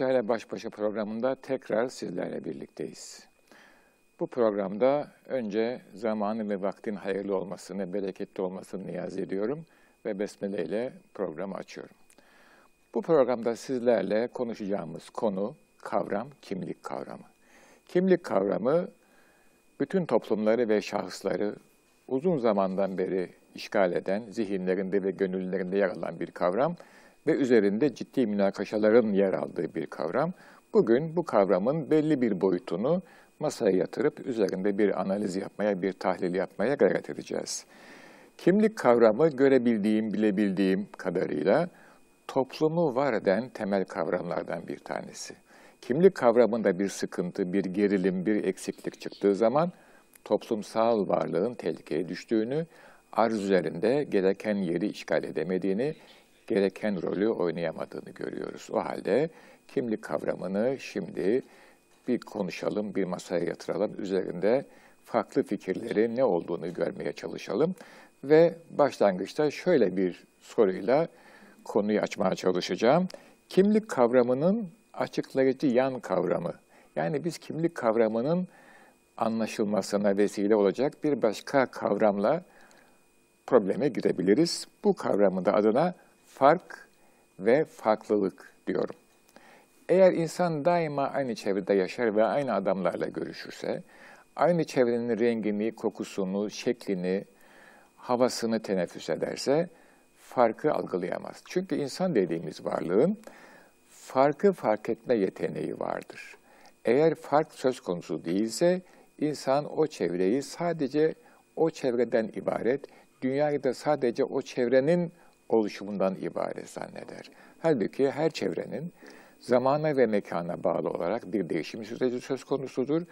Gençlerle Baş Başa programında tekrar sizlerle birlikteyiz. Bu programda önce zamanı ve vaktin hayırlı olmasını, bereketli olmasını niyaz ediyorum ve besmele ile programı açıyorum. Bu programda sizlerle konuşacağımız konu, kavram, kimlik kavramı. Kimlik kavramı bütün toplumları ve şahısları uzun zamandan beri işgal eden, zihinlerinde ve gönüllerinde yer alan bir kavram ve üzerinde ciddi münakaşaların yer aldığı bir kavram. Bugün bu kavramın belli bir boyutunu masaya yatırıp üzerinde bir analiz yapmaya, bir tahlil yapmaya gayret edeceğiz. Kimlik kavramı görebildiğim, bilebildiğim kadarıyla toplumu var eden temel kavramlardan bir tanesi. Kimlik kavramında bir sıkıntı, bir gerilim, bir eksiklik çıktığı zaman toplumsal varlığın tehlikeye düştüğünü, arz üzerinde gereken yeri işgal edemediğini, gereken rolü oynayamadığını görüyoruz. O halde kimlik kavramını şimdi bir konuşalım, bir masaya yatıralım, üzerinde farklı fikirleri ne olduğunu görmeye çalışalım ve başlangıçta şöyle bir soruyla konuyu açmaya çalışacağım. Kimlik kavramının açıklayıcı yan kavramı. Yani biz kimlik kavramının anlaşılmasına vesile olacak bir başka kavramla probleme girebiliriz. Bu kavramın da adına fark ve farklılık diyorum. Eğer insan daima aynı çevrede yaşar ve aynı adamlarla görüşürse, aynı çevrenin rengini, kokusunu, şeklini, havasını teneffüs ederse farkı algılayamaz. Çünkü insan dediğimiz varlığın farkı fark etme yeteneği vardır. Eğer fark söz konusu değilse insan o çevreyi sadece o çevreden ibaret, dünyayı da sadece o çevrenin oluşumundan ibaret zanneder. Halbuki her çevrenin zamana ve mekana bağlı olarak bir değişim süreci söz konusudur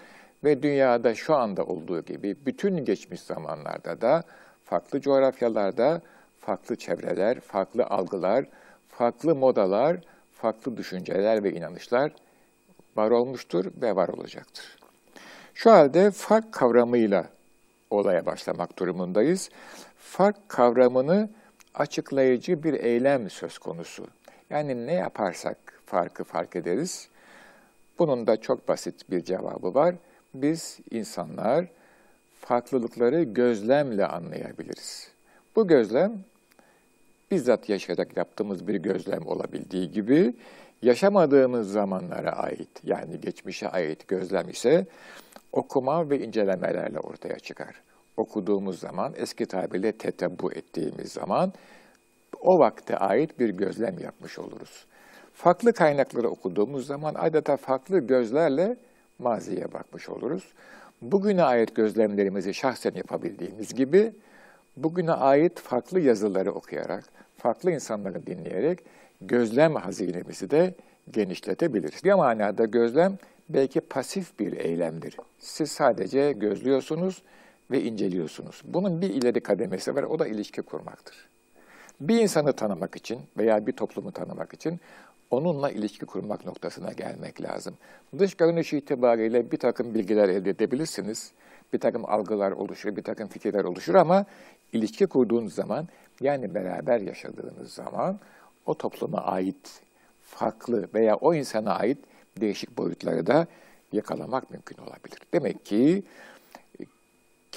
ve dünyada şu anda olduğu gibi bütün geçmiş zamanlarda da farklı coğrafyalarda farklı çevreler, farklı algılar, farklı modalar, farklı düşünceler ve inanışlar var olmuştur ve var olacaktır. Şu halde fark kavramıyla olaya başlamak durumundayız. Fark kavramını açıklayıcı bir eylem söz konusu. Yani ne yaparsak farkı fark ederiz. Bunun da çok basit bir cevabı var. Biz insanlar farklılıkları gözlemle anlayabiliriz. Bu gözlem bizzat yaşayarak yaptığımız bir gözlem olabildiği gibi yaşamadığımız zamanlara ait yani geçmişe ait gözlem ise okuma ve incelemelerle ortaya çıkar okuduğumuz zaman, eski tabirle tetebbu ettiğimiz zaman o vakte ait bir gözlem yapmış oluruz. Farklı kaynakları okuduğumuz zaman adeta farklı gözlerle maziye bakmış oluruz. Bugüne ait gözlemlerimizi şahsen yapabildiğimiz gibi, bugüne ait farklı yazıları okuyarak, farklı insanları dinleyerek gözlem hazinemizi de genişletebiliriz. Bir manada gözlem belki pasif bir eylemdir. Siz sadece gözlüyorsunuz ve inceliyorsunuz. Bunun bir ileri kademesi var, o da ilişki kurmaktır. Bir insanı tanımak için veya bir toplumu tanımak için onunla ilişki kurmak noktasına gelmek lazım. Dış görünüş itibariyle bir takım bilgiler elde edebilirsiniz. Bir takım algılar oluşur, bir takım fikirler oluşur ama ilişki kurduğunuz zaman, yani beraber yaşadığınız zaman o topluma ait farklı veya o insana ait değişik boyutları da yakalamak mümkün olabilir. Demek ki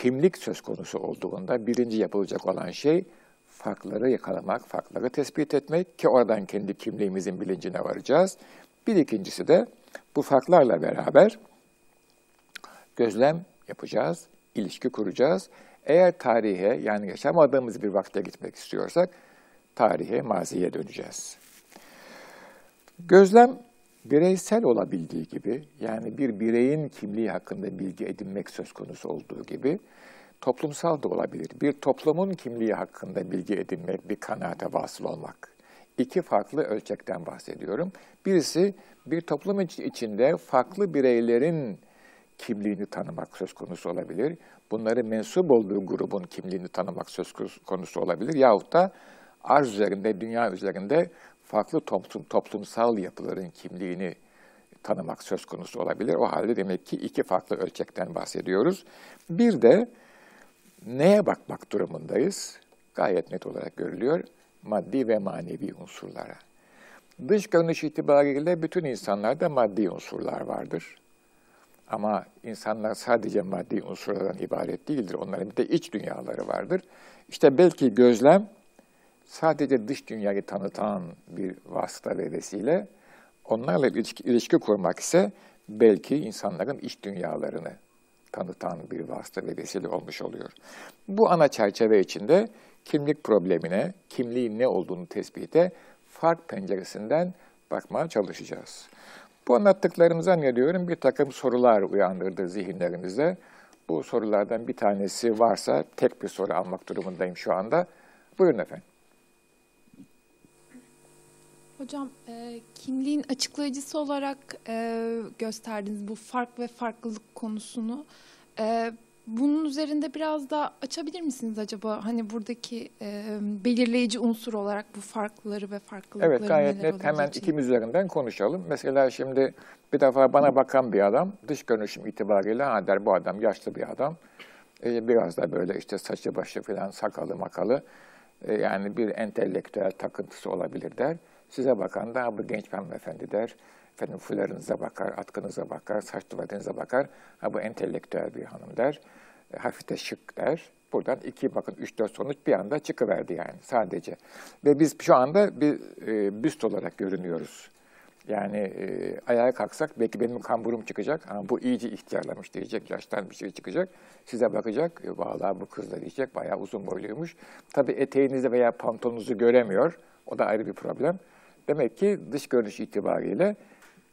kimlik söz konusu olduğunda birinci yapılacak olan şey farkları yakalamak, farkları tespit etmek ki oradan kendi kimliğimizin bilincine varacağız. Bir ikincisi de bu farklarla beraber gözlem yapacağız, ilişki kuracağız. Eğer tarihe yani yaşamadığımız bir vakte gitmek istiyorsak tarihe, maziye döneceğiz. Gözlem bireysel olabildiği gibi, yani bir bireyin kimliği hakkında bilgi edinmek söz konusu olduğu gibi, toplumsal da olabilir. Bir toplumun kimliği hakkında bilgi edinmek, bir kanaate vasıl olmak. İki farklı ölçekten bahsediyorum. Birisi bir toplum içinde farklı bireylerin kimliğini tanımak söz konusu olabilir. Bunları mensup olduğu grubun kimliğini tanımak söz konusu olabilir. Yahut da arz üzerinde, dünya üzerinde farklı toplum, toplumsal yapıların kimliğini tanımak söz konusu olabilir. O halde demek ki iki farklı ölçekten bahsediyoruz. Bir de neye bakmak durumundayız? Gayet net olarak görülüyor. Maddi ve manevi unsurlara. Dış görünüş itibariyle bütün insanlarda maddi unsurlar vardır. Ama insanlar sadece maddi unsurlardan ibaret değildir. Onların bir de iç dünyaları vardır. İşte belki gözlem sadece dış dünyayı tanıtan bir vasıta ve vesile, onlarla ilişki, ilişki kurmak ise belki insanların iç dünyalarını tanıtan bir vasıta ve vesile olmuş oluyor. Bu ana çerçeve içinde kimlik problemine, kimliğin ne olduğunu tespite fark penceresinden bakmaya çalışacağız. Bu anlattıklarımıza ne diyorum? Bir takım sorular uyandırdı zihinlerimizde. Bu sorulardan bir tanesi varsa tek bir soru almak durumundayım şu anda. Buyurun efendim. Hocam e, kimliğin açıklayıcısı olarak e, gösterdiğiniz bu fark ve farklılık konusunu e, bunun üzerinde biraz da açabilir misiniz acaba? Hani buradaki e, belirleyici unsur olarak bu farkları ve farklılıkları Evet gayet net hemen için? ikimiz üzerinden konuşalım. Mesela şimdi bir defa bana bakan bir adam dış görünüşüm itibariyle ha der bu adam yaşlı bir adam. E, biraz da böyle işte saçı başı falan sakalı makalı e, yani bir entelektüel takıntısı olabilir der. Size bakan da bu genç hanımefendi der. Efendim fularınıza bakar, atkınıza bakar, saç duvarınıza bakar. Ha bu entelektüel bir hanım der. E, hafif de şık der. Buradan iki bakın üç dört sonuç bir anda çıkıverdi yani sadece. Ve biz şu anda bir e, büst olarak görünüyoruz. Yani e, ayağa kalksak belki benim kamburum çıkacak. Ama bu iyice ihtiyarlamış diyecek, yaştan bir şey çıkacak. Size bakacak, e, vallahi bu kız da diyecek, bayağı uzun boyluymuş. Tabii eteğinizi veya pantolonunuzu göremiyor. O da ayrı bir problem. Demek ki dış görünüş itibariyle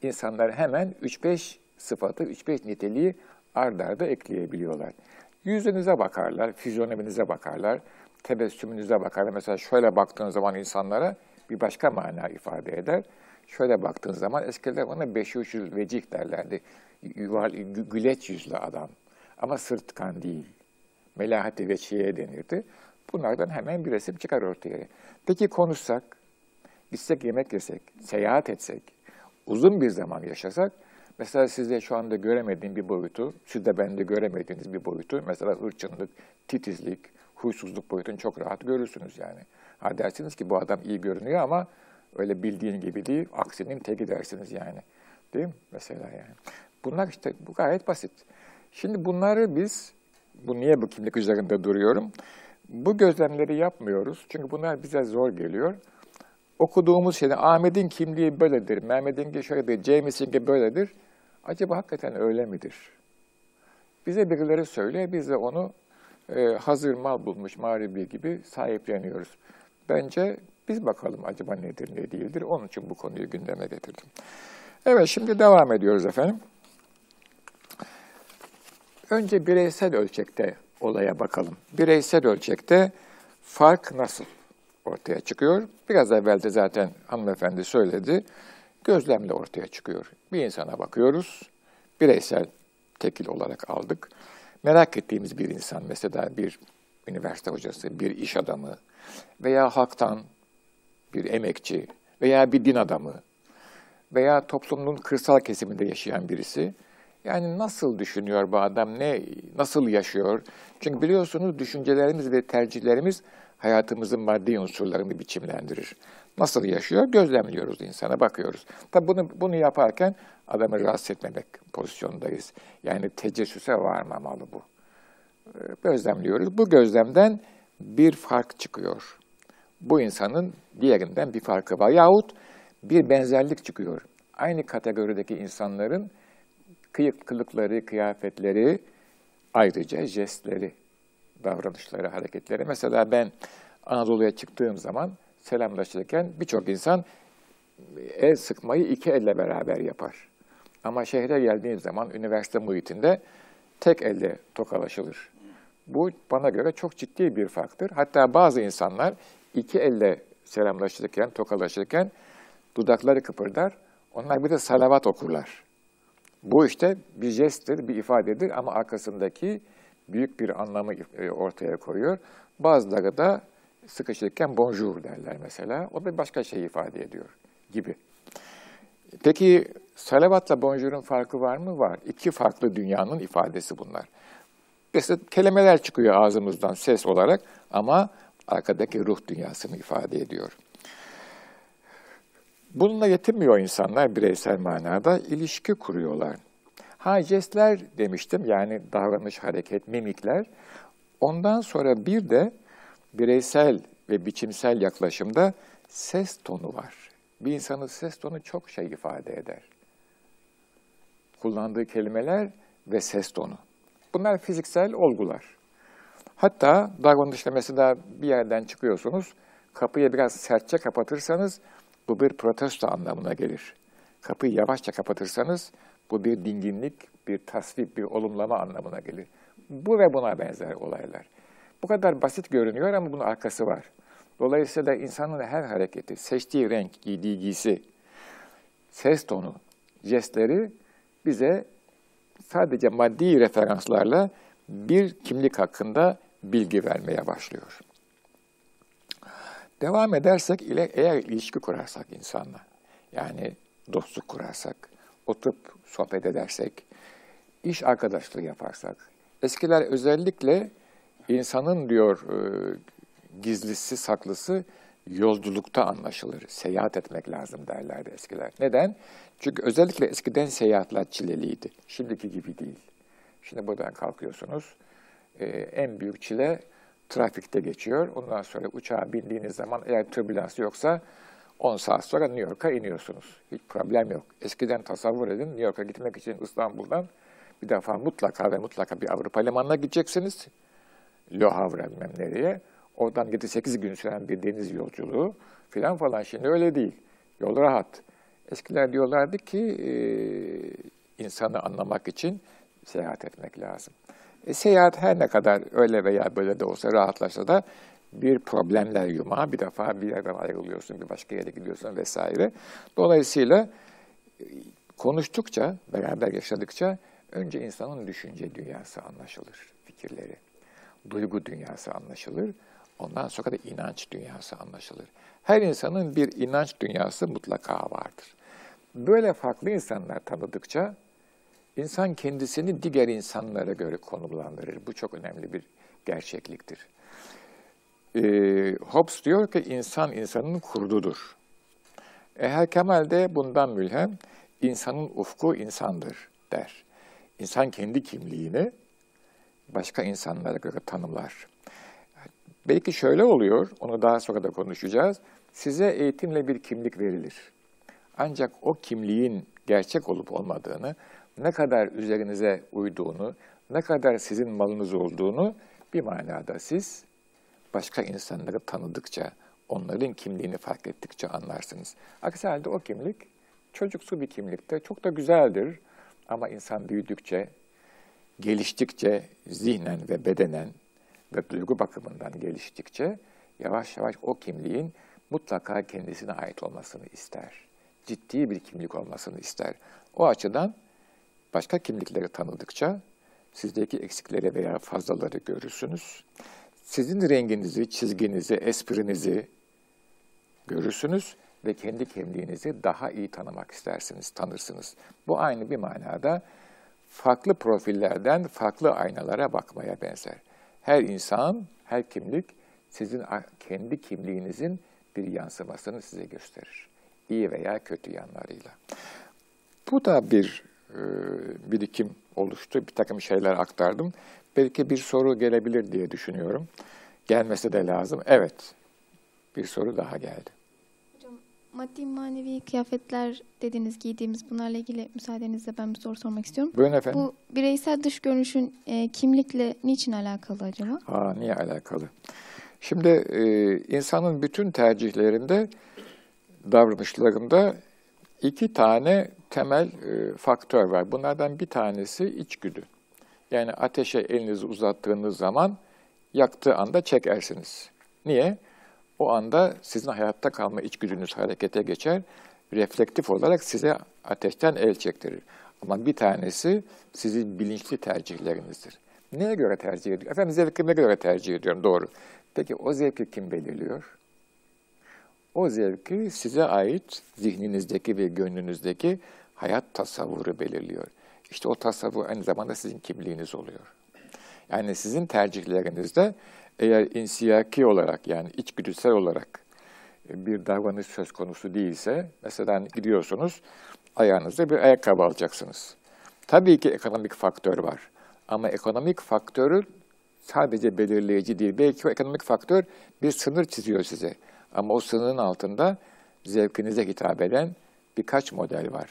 insanlar hemen 3-5 sıfatı, 3-5 niteliği ard arda ekleyebiliyorlar. Yüzünüze bakarlar, fizyonominize bakarlar, tebessümünüze bakarlar. Mesela şöyle baktığınız zaman insanlara bir başka mana ifade eder. Şöyle baktığın zaman eskiler ona beşuçul vecih derlerdi. Yuval, güleç yüzlü adam. Ama sırtkan değil. Melahati veçiye denirdi. Bunlardan hemen bir resim çıkar ortaya. Peki konuşsak, gitsek yemek yesek, seyahat etsek, uzun bir zaman yaşasak, mesela sizde şu anda göremediğim bir boyutu, sizde bende göremediğiniz bir boyutu, mesela hırçınlık, titizlik, huysuzluk boyutunu çok rahat görürsünüz yani. Ha dersiniz ki bu adam iyi görünüyor ama öyle bildiğin gibi değil, aksinin teki dersiniz yani. Değil mi? Mesela yani. Bunlar işte bu gayet basit. Şimdi bunları biz, bu niye bu kimlik üzerinde duruyorum? Bu gözlemleri yapmıyoruz. Çünkü bunlar bize zor geliyor okuduğumuz şeyde Ahmet'in kimliği böyledir, Mehmet'in şöyledir, James'in böyledir. Acaba hakikaten öyle midir? Bize birileri söyle, biz de onu e, hazır mal bulmuş mağribi gibi sahipleniyoruz. Bence biz bakalım acaba nedir, ne değildir. Onun için bu konuyu gündeme getirdim. Evet, şimdi devam ediyoruz efendim. Önce bireysel ölçekte olaya bakalım. Bireysel ölçekte fark nasıl? Ortaya çıkıyor. Biraz evvel de zaten hanımefendi söyledi. Gözlemle ortaya çıkıyor. Bir insana bakıyoruz. Bireysel tekil olarak aldık. Merak ettiğimiz bir insan mesela bir üniversite hocası, bir iş adamı veya halktan bir emekçi veya bir din adamı veya toplumun kırsal kesiminde yaşayan birisi yani nasıl düşünüyor bu adam, ne, nasıl yaşıyor? Çünkü biliyorsunuz düşüncelerimiz ve tercihlerimiz hayatımızın maddi unsurlarını biçimlendirir. Nasıl yaşıyor? Gözlemliyoruz insana, bakıyoruz. Tabi bunu, bunu yaparken adamı rahatsız etmemek pozisyondayız. Yani tecessüse varmamalı bu. Ee, gözlemliyoruz. Bu gözlemden bir fark çıkıyor. Bu insanın diğerinden bir farkı var. Yahut bir benzerlik çıkıyor. Aynı kategorideki insanların kıyık kılıkları, kıyafetleri, ayrıca jestleri davranışları, hareketleri. Mesela ben Anadolu'ya çıktığım zaman selamlaşırken birçok insan el sıkmayı iki elle beraber yapar. Ama şehre geldiğim zaman üniversite muhitinde tek elle tokalaşılır. Bu bana göre çok ciddi bir farktır. Hatta bazı insanlar iki elle selamlaşırken, tokalaşırken dudakları kıpırdar. Onlar bir de salavat okurlar. Bu işte bir jesttir, bir ifadedir ama arkasındaki büyük bir anlamı e, ortaya koyuyor. Bazıları da sıkışırken bonjour derler mesela. O da başka şey ifade ediyor gibi. Peki salavatla bonjour'un farkı var mı? Var. İki farklı dünyanın ifadesi bunlar. Mesela kelimeler çıkıyor ağzımızdan ses olarak ama arkadaki ruh dünyasını ifade ediyor. Bununla yetinmiyor insanlar bireysel manada, ilişki kuruyorlar. Ha jestler demiştim yani davranış, hareket, mimikler. Ondan sonra bir de bireysel ve biçimsel yaklaşımda ses tonu var. Bir insanın ses tonu çok şey ifade eder. Kullandığı kelimeler ve ses tonu. Bunlar fiziksel olgular. Hatta davranışta mesela bir yerden çıkıyorsunuz, kapıyı biraz sertçe kapatırsanız bu bir protesto anlamına gelir. Kapıyı yavaşça kapatırsanız bu bir dinginlik, bir tasvip, bir olumlama anlamına gelir. Bu ve buna benzer olaylar. Bu kadar basit görünüyor ama bunun arkası var. Dolayısıyla insanın her hareketi, seçtiği renk, giydiği giysi, ses tonu, jestleri bize sadece maddi referanslarla bir kimlik hakkında bilgi vermeye başlıyor. Devam edersek ile eğer ilişki kurarsak insanla, yani dostluk kurarsak, oturup sohbet edersek, iş arkadaşlığı yaparsak, eskiler özellikle insanın diyor e, gizlisi saklısı yolculukta anlaşılır. Seyahat etmek lazım derlerdi eskiler. Neden? Çünkü özellikle eskiden seyahatler çileliydi. Şimdiki gibi değil. Şimdi buradan kalkıyorsunuz. Ee, en büyük çile trafikte geçiyor. Ondan sonra uçağa bindiğiniz zaman eğer türbülans yoksa 10 saat sonra New York'a iniyorsunuz. Hiç problem yok. Eskiden tasavvur edin New York'a gitmek için İstanbul'dan bir defa mutlaka ve mutlaka bir Avrupa limanına gideceksiniz. Le Havre bilmem nereye. Oradan 7-8 gün süren bir deniz yolculuğu filan falan. Şimdi öyle değil. Yol rahat. Eskiler diyorlardı ki e, insanı anlamak için seyahat etmek lazım. E, seyahat her ne kadar öyle veya böyle de olsa rahatlaşsa da bir problemler yumağı. Bir defa bir yerden ayrılıyorsun, bir başka yere gidiyorsun vesaire. Dolayısıyla e, konuştukça, beraber yaşadıkça önce insanın düşünce dünyası anlaşılır, fikirleri. Duygu dünyası anlaşılır. Ondan sonra da inanç dünyası anlaşılır. Her insanın bir inanç dünyası mutlaka vardır. Böyle farklı insanlar tanıdıkça insan kendisini diğer insanlara göre konumlandırır. Bu çok önemli bir gerçekliktir. Ee, Hobbes diyor ki insan insanın kurdudur. Eher Kemal de bundan mülhem insanın ufku insandır der. İnsan kendi kimliğini başka insanlara göre tanımlar. Belki şöyle oluyor, onu daha sonra da konuşacağız. Size eğitimle bir kimlik verilir. Ancak o kimliğin gerçek olup olmadığını, ne kadar üzerinize uyduğunu, ne kadar sizin malınız olduğunu bir manada siz başka insanları tanıdıkça, onların kimliğini fark ettikçe anlarsınız. Aksi halde o kimlik çocuksu bir kimlikte çok da güzeldir ama insan büyüdükçe, geliştikçe zihnen ve bedenen ve duygu bakımından geliştikçe yavaş yavaş o kimliğin mutlaka kendisine ait olmasını ister. Ciddi bir kimlik olmasını ister. O açıdan başka kimlikleri tanıdıkça sizdeki eksikleri veya fazlaları görürsünüz. Sizin renginizi, çizginizi, esprinizi görürsünüz ve kendi kimliğinizi daha iyi tanımak istersiniz, tanırsınız. Bu aynı bir manada farklı profillerden farklı aynalara bakmaya benzer. Her insan, her kimlik sizin kendi kimliğinizin bir yansımasını size gösterir. İyi veya kötü yanlarıyla. Bu da bir e, birikim oluştu. Bir takım şeyler aktardım. Belki bir soru gelebilir diye düşünüyorum. Gelmesi de lazım. Evet, bir soru daha geldi. Hocam, maddi manevi kıyafetler dediğiniz giydiğimiz bunlarla ilgili müsaadenizle ben bir soru sormak istiyorum. Buyurun efendim. Bu bireysel dış görünüşün e, kimlikle niçin alakalı acaba? Ha, niye alakalı? Şimdi e, insanın bütün tercihlerinde, davranışlarında iki tane temel e, faktör var. Bunlardan bir tanesi içgüdü. Yani ateşe elinizi uzattığınız zaman yaktığı anda çekersiniz. Niye? O anda sizin hayatta kalma içgüdünüz harekete geçer. Reflektif olarak size ateşten el çektirir. Ama bir tanesi sizin bilinçli tercihlerinizdir. Neye göre tercih ediyor? Efendim zevkime göre tercih ediyorum, doğru. Peki o zevki kim belirliyor? O zevki size ait zihninizdeki ve gönlünüzdeki hayat tasavvuru belirliyor. İşte o tasavvur aynı zamanda sizin kimliğiniz oluyor. Yani sizin tercihlerinizde eğer insiyaki olarak yani içgüdüsel olarak bir davranış söz konusu değilse, mesela gidiyorsunuz ayağınızda bir ayakkabı alacaksınız. Tabii ki ekonomik faktör var. Ama ekonomik faktörü sadece belirleyici değil. Belki o ekonomik faktör bir sınır çiziyor size. Ama o sınırın altında zevkinize hitap eden birkaç model var.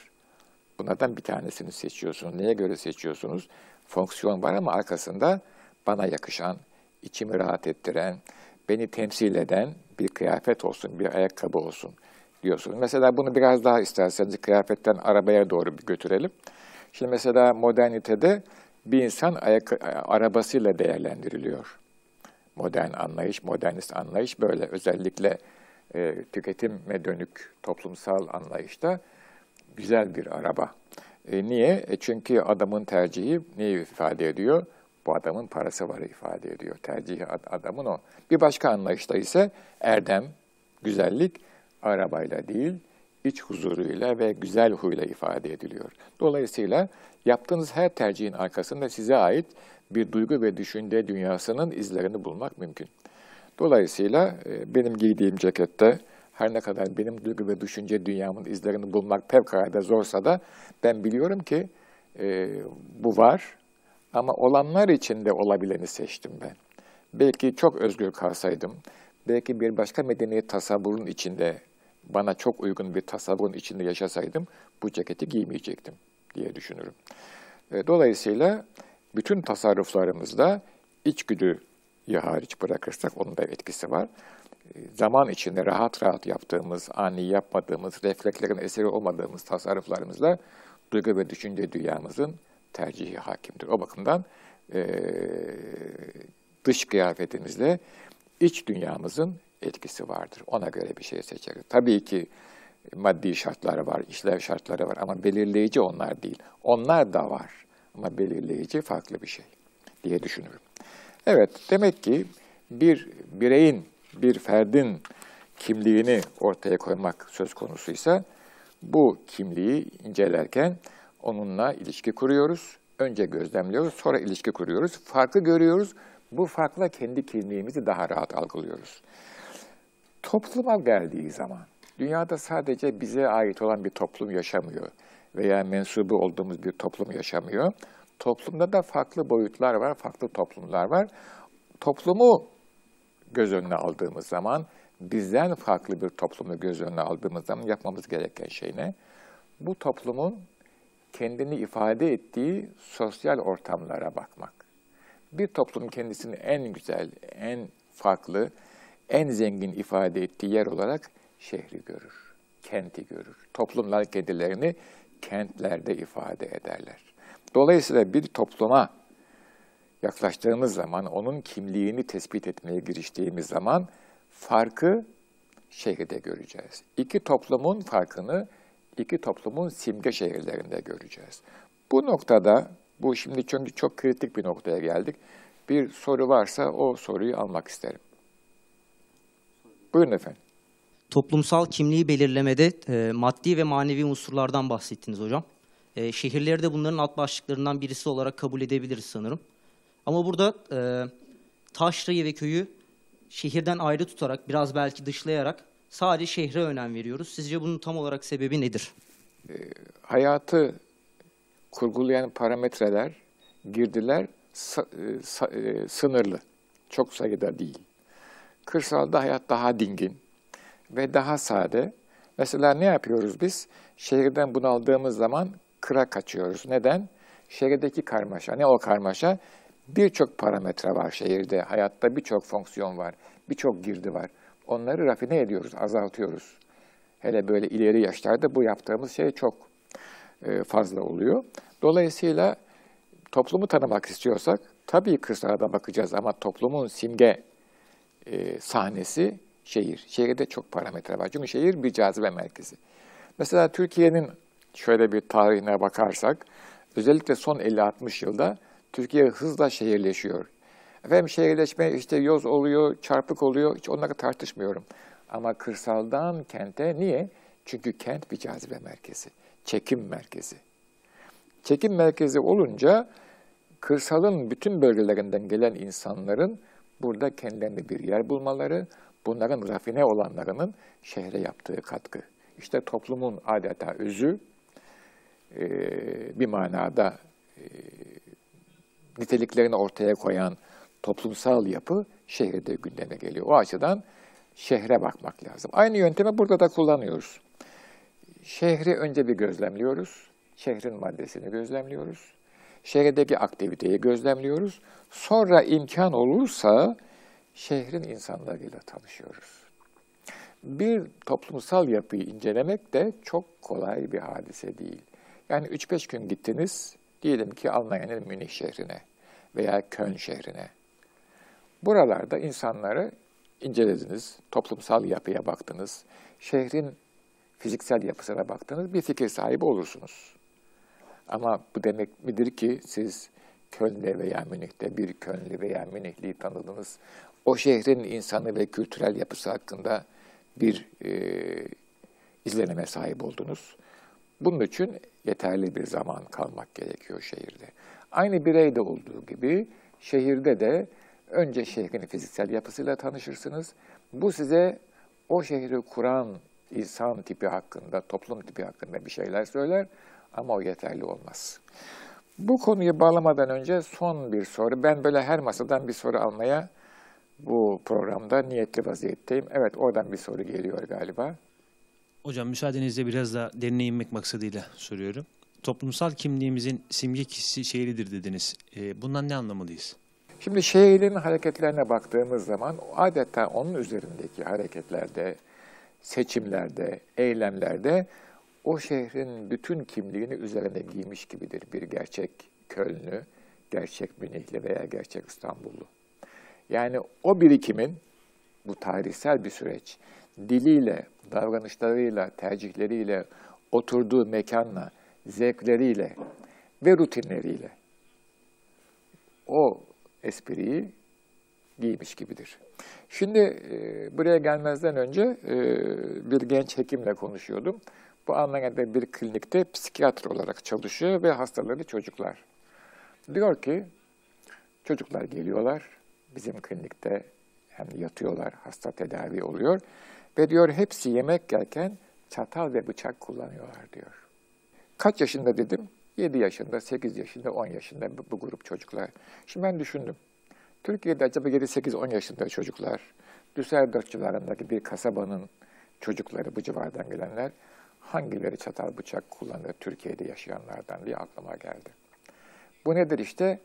Bunlardan bir tanesini seçiyorsunuz. Neye göre seçiyorsunuz? Fonksiyon var ama arkasında bana yakışan, içimi rahat ettiren, beni temsil eden bir kıyafet olsun, bir ayakkabı olsun diyorsunuz. Mesela bunu biraz daha isterseniz kıyafetten arabaya doğru bir götürelim. Şimdi mesela modernitede bir insan ayak, arabasıyla değerlendiriliyor. Modern anlayış, modernist anlayış böyle. Özellikle e, tüketime dönük toplumsal anlayışta güzel bir araba. E, niye? E, çünkü adamın tercihi neyi ifade ediyor? Bu adamın parası var ifade ediyor. Tercihi adamın o. Bir başka anlayışta ise erdem, güzellik arabayla değil, iç huzuruyla ve güzel huyla ifade ediliyor. Dolayısıyla yaptığınız her tercihin arkasında size ait bir duygu ve düşünce dünyasının izlerini bulmak mümkün. Dolayısıyla e, benim giydiğim cekette her ne kadar benim duygu ve düşünce dünyamın izlerini bulmak fevkalade zorsa da ben biliyorum ki e, bu var ama olanlar içinde olabileni seçtim ben. Belki çok özgür kalsaydım, belki bir başka medeniyet tasavvurun içinde, bana çok uygun bir tasavvurun içinde yaşasaydım bu ceketi giymeyecektim diye düşünürüm. E, dolayısıyla bütün tasarruflarımızda içgüdüyü hariç bırakırsak onun da etkisi var. Zaman içinde rahat rahat yaptığımız, ani yapmadığımız, reflekslerin eseri olmadığımız tasarruflarımızla duygu ve düşünce dünyamızın tercihi hakimdir. O bakımdan e, dış kıyafetimizle iç dünyamızın etkisi vardır. Ona göre bir şey seçeriz. Tabii ki maddi şartları var, işlev şartları var ama belirleyici onlar değil. Onlar da var ama belirleyici farklı bir şey diye düşünürüm. Evet, demek ki bir bireyin, bir ferdin kimliğini ortaya koymak söz konusuysa bu kimliği incelerken onunla ilişki kuruyoruz. Önce gözlemliyoruz, sonra ilişki kuruyoruz. Farkı görüyoruz. Bu farkla kendi kimliğimizi daha rahat algılıyoruz. Topluma geldiği zaman, dünyada sadece bize ait olan bir toplum yaşamıyor veya mensubu olduğumuz bir toplum yaşamıyor. Toplumda da farklı boyutlar var, farklı toplumlar var. Toplumu göz önüne aldığımız zaman, bizden farklı bir toplumu göz önüne aldığımız zaman yapmamız gereken şey ne? Bu toplumun kendini ifade ettiği sosyal ortamlara bakmak. Bir toplum kendisini en güzel, en farklı, en zengin ifade ettiği yer olarak şehri görür, kenti görür. Toplumlar kendilerini kentlerde ifade ederler. Dolayısıyla bir topluma yaklaştığımız zaman, onun kimliğini tespit etmeye giriştiğimiz zaman farkı şehirde göreceğiz. İki toplumun farkını iki toplumun simge şehirlerinde göreceğiz. Bu noktada, bu şimdi çünkü çok kritik bir noktaya geldik. Bir soru varsa o soruyu almak isterim. Buyurun efendim. Toplumsal kimliği belirlemede e, maddi ve manevi unsurlardan bahsettiniz hocam. E, şehirleri de bunların alt başlıklarından birisi olarak kabul edebiliriz sanırım. Ama burada e, taşrayı ve köyü şehirden ayrı tutarak, biraz belki dışlayarak sadece şehre önem veriyoruz. Sizce bunun tam olarak sebebi nedir? E, hayatı kurgulayan parametreler, girdiler sa, e, sa, e, sınırlı. Çok sayıda değil. Kırsalda hayat daha dingin ve daha sade. Mesela ne yapıyoruz biz? Şehirden bunaldığımız zaman kıra kaçıyoruz. Neden? Şehirdeki karmaşa. Ne o karmaşa? Birçok parametre var şehirde. Hayatta birçok fonksiyon var. Birçok girdi var. Onları rafine ediyoruz, azaltıyoruz. Hele böyle ileri yaşlarda bu yaptığımız şey çok e, fazla oluyor. Dolayısıyla toplumu tanımak istiyorsak tabii kırsala da bakacağız ama toplumun simge e, sahnesi şehir. Şehirde çok parametre var. Çünkü şehir bir cazibe merkezi. Mesela Türkiye'nin şöyle bir tarihine bakarsak, özellikle son 50-60 yılda Türkiye hızla şehirleşiyor. Efendim şehirleşme işte yoz oluyor, çarpık oluyor, hiç onları tartışmıyorum. Ama kırsaldan kente niye? Çünkü kent bir cazibe merkezi, çekim merkezi. Çekim merkezi olunca kırsalın bütün bölgelerinden gelen insanların burada kendilerine bir yer bulmaları, bunların rafine olanlarının şehre yaptığı katkı. İşte toplumun adeta özü bir manada niteliklerini ortaya koyan toplumsal yapı şehirde gündeme geliyor. O açıdan şehre bakmak lazım. Aynı yöntemi burada da kullanıyoruz. Şehri önce bir gözlemliyoruz. Şehrin maddesini gözlemliyoruz. Şehirdeki aktiviteyi gözlemliyoruz. Sonra imkan olursa şehrin insanlarıyla tanışıyoruz. Bir toplumsal yapıyı incelemek de çok kolay bir hadise değil. Yani 3-5 gün gittiniz, diyelim ki Almanya'nın Münih şehrine veya Köln şehrine. Buralarda insanları incelediniz, toplumsal yapıya baktınız, şehrin fiziksel yapısına baktınız, bir fikir sahibi olursunuz. Ama bu demek midir ki siz Köln'de veya Münih'te bir Kölnlü veya Münihli'yi tanıdınız. O şehrin insanı ve kültürel yapısı hakkında bir e, izlenime sahip oldunuz. Bunun için yeterli bir zaman kalmak gerekiyor şehirde. Aynı bireyde olduğu gibi şehirde de önce şehrin fiziksel yapısıyla tanışırsınız. Bu size o şehri kuran insan tipi hakkında, toplum tipi hakkında bir şeyler söyler ama o yeterli olmaz. Bu konuyu bağlamadan önce son bir soru. Ben böyle her masadan bir soru almaya bu programda niyetli vaziyetteyim. Evet oradan bir soru geliyor galiba. Hocam müsaadenizle biraz da derine inmek maksadıyla soruyorum. Toplumsal kimliğimizin simge kişisi şehridir dediniz. E, bundan ne anlamalıyız? Şimdi şehrin hareketlerine baktığımız zaman adeta onun üzerindeki hareketlerde, seçimlerde, eylemlerde o şehrin bütün kimliğini üzerine giymiş gibidir bir gerçek Kölnlü, gerçek Münihli veya gerçek İstanbullu. Yani o birikimin, bu tarihsel bir süreç, diliyle, davranışlarıyla, tercihleriyle, oturduğu mekanla, zevkleriyle ve rutinleriyle o espriyi giymiş gibidir. Şimdi e, buraya gelmezden önce e, bir genç hekimle konuşuyordum. Bu Almanya'da bir klinikte psikiyatr olarak çalışıyor ve hastaları çocuklar. Diyor ki çocuklar geliyorlar bizim klinikte hem yatıyorlar, hasta tedavi oluyor ve diyor hepsi yemek yerken çatal ve bıçak kullanıyorlar diyor. Kaç yaşında dedim? 7 yaşında, 8 yaşında, 10 yaşında bu, bu grup çocuklar. Şimdi ben düşündüm. Türkiye'de acaba 7, 8, 10 yaşında çocuklar, Düsseldorf civarındaki bir kasabanın çocukları, bu civardan gelenler hangileri çatal bıçak kullanır Türkiye'de yaşayanlardan diye aklıma geldi. Bu nedir işte?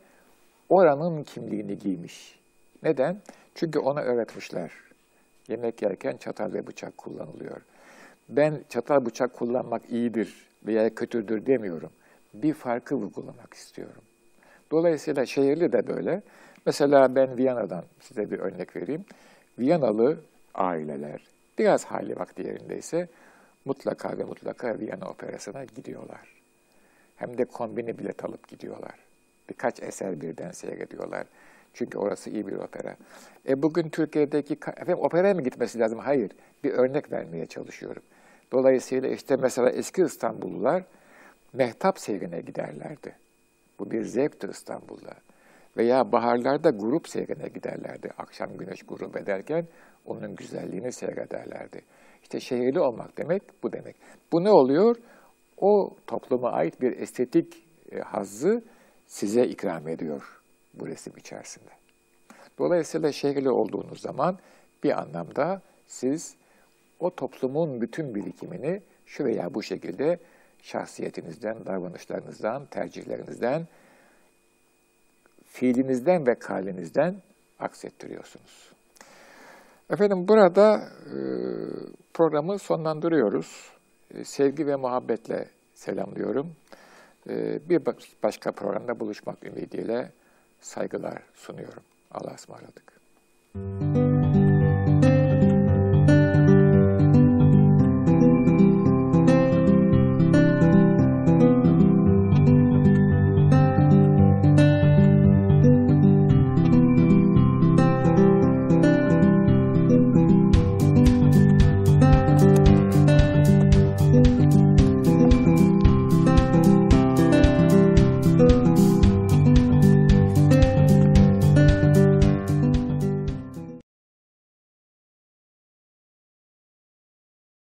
Oranın kimliğini giymiş. Neden? Çünkü ona öğretmişler. Yemek yerken çatal ve bıçak kullanılıyor. Ben çatal bıçak kullanmak iyidir veya kötüdür demiyorum. Bir farkı vurgulamak istiyorum. Dolayısıyla şehirli de böyle. Mesela ben Viyana'dan size bir örnek vereyim. Viyanalı aileler biraz hali vakti yerindeyse mutlaka ve mutlaka Viyana Operası'na gidiyorlar. Hem de kombini bilet alıp gidiyorlar. Birkaç eser birden seyrediyorlar. Çünkü orası iyi bir opera. E bugün Türkiye'deki, efendim operaya mı gitmesi lazım? Hayır. Bir örnek vermeye çalışıyorum. Dolayısıyla işte mesela eski İstanbullular mehtap seyrine giderlerdi. Bu bir zevktir İstanbul'da. Veya baharlarda grup seyrine giderlerdi. Akşam güneş grup ederken onun güzelliğini seyrederlerdi. İşte şehirli olmak demek bu demek. Bu ne oluyor? O topluma ait bir estetik e, hazzı size ikram ediyor bu resim içerisinde. Dolayısıyla şehirli olduğunuz zaman bir anlamda siz o toplumun bütün birikimini şu veya bu şekilde şahsiyetinizden, davranışlarınızdan, tercihlerinizden, fiilinizden ve kalinizden aksettiriyorsunuz. Efendim burada e, programı sonlandırıyoruz. E, sevgi ve muhabbetle selamlıyorum. Ee, bir ba- başka programda buluşmak ümidiyle saygılar sunuyorum. Allah'a ısmarladık.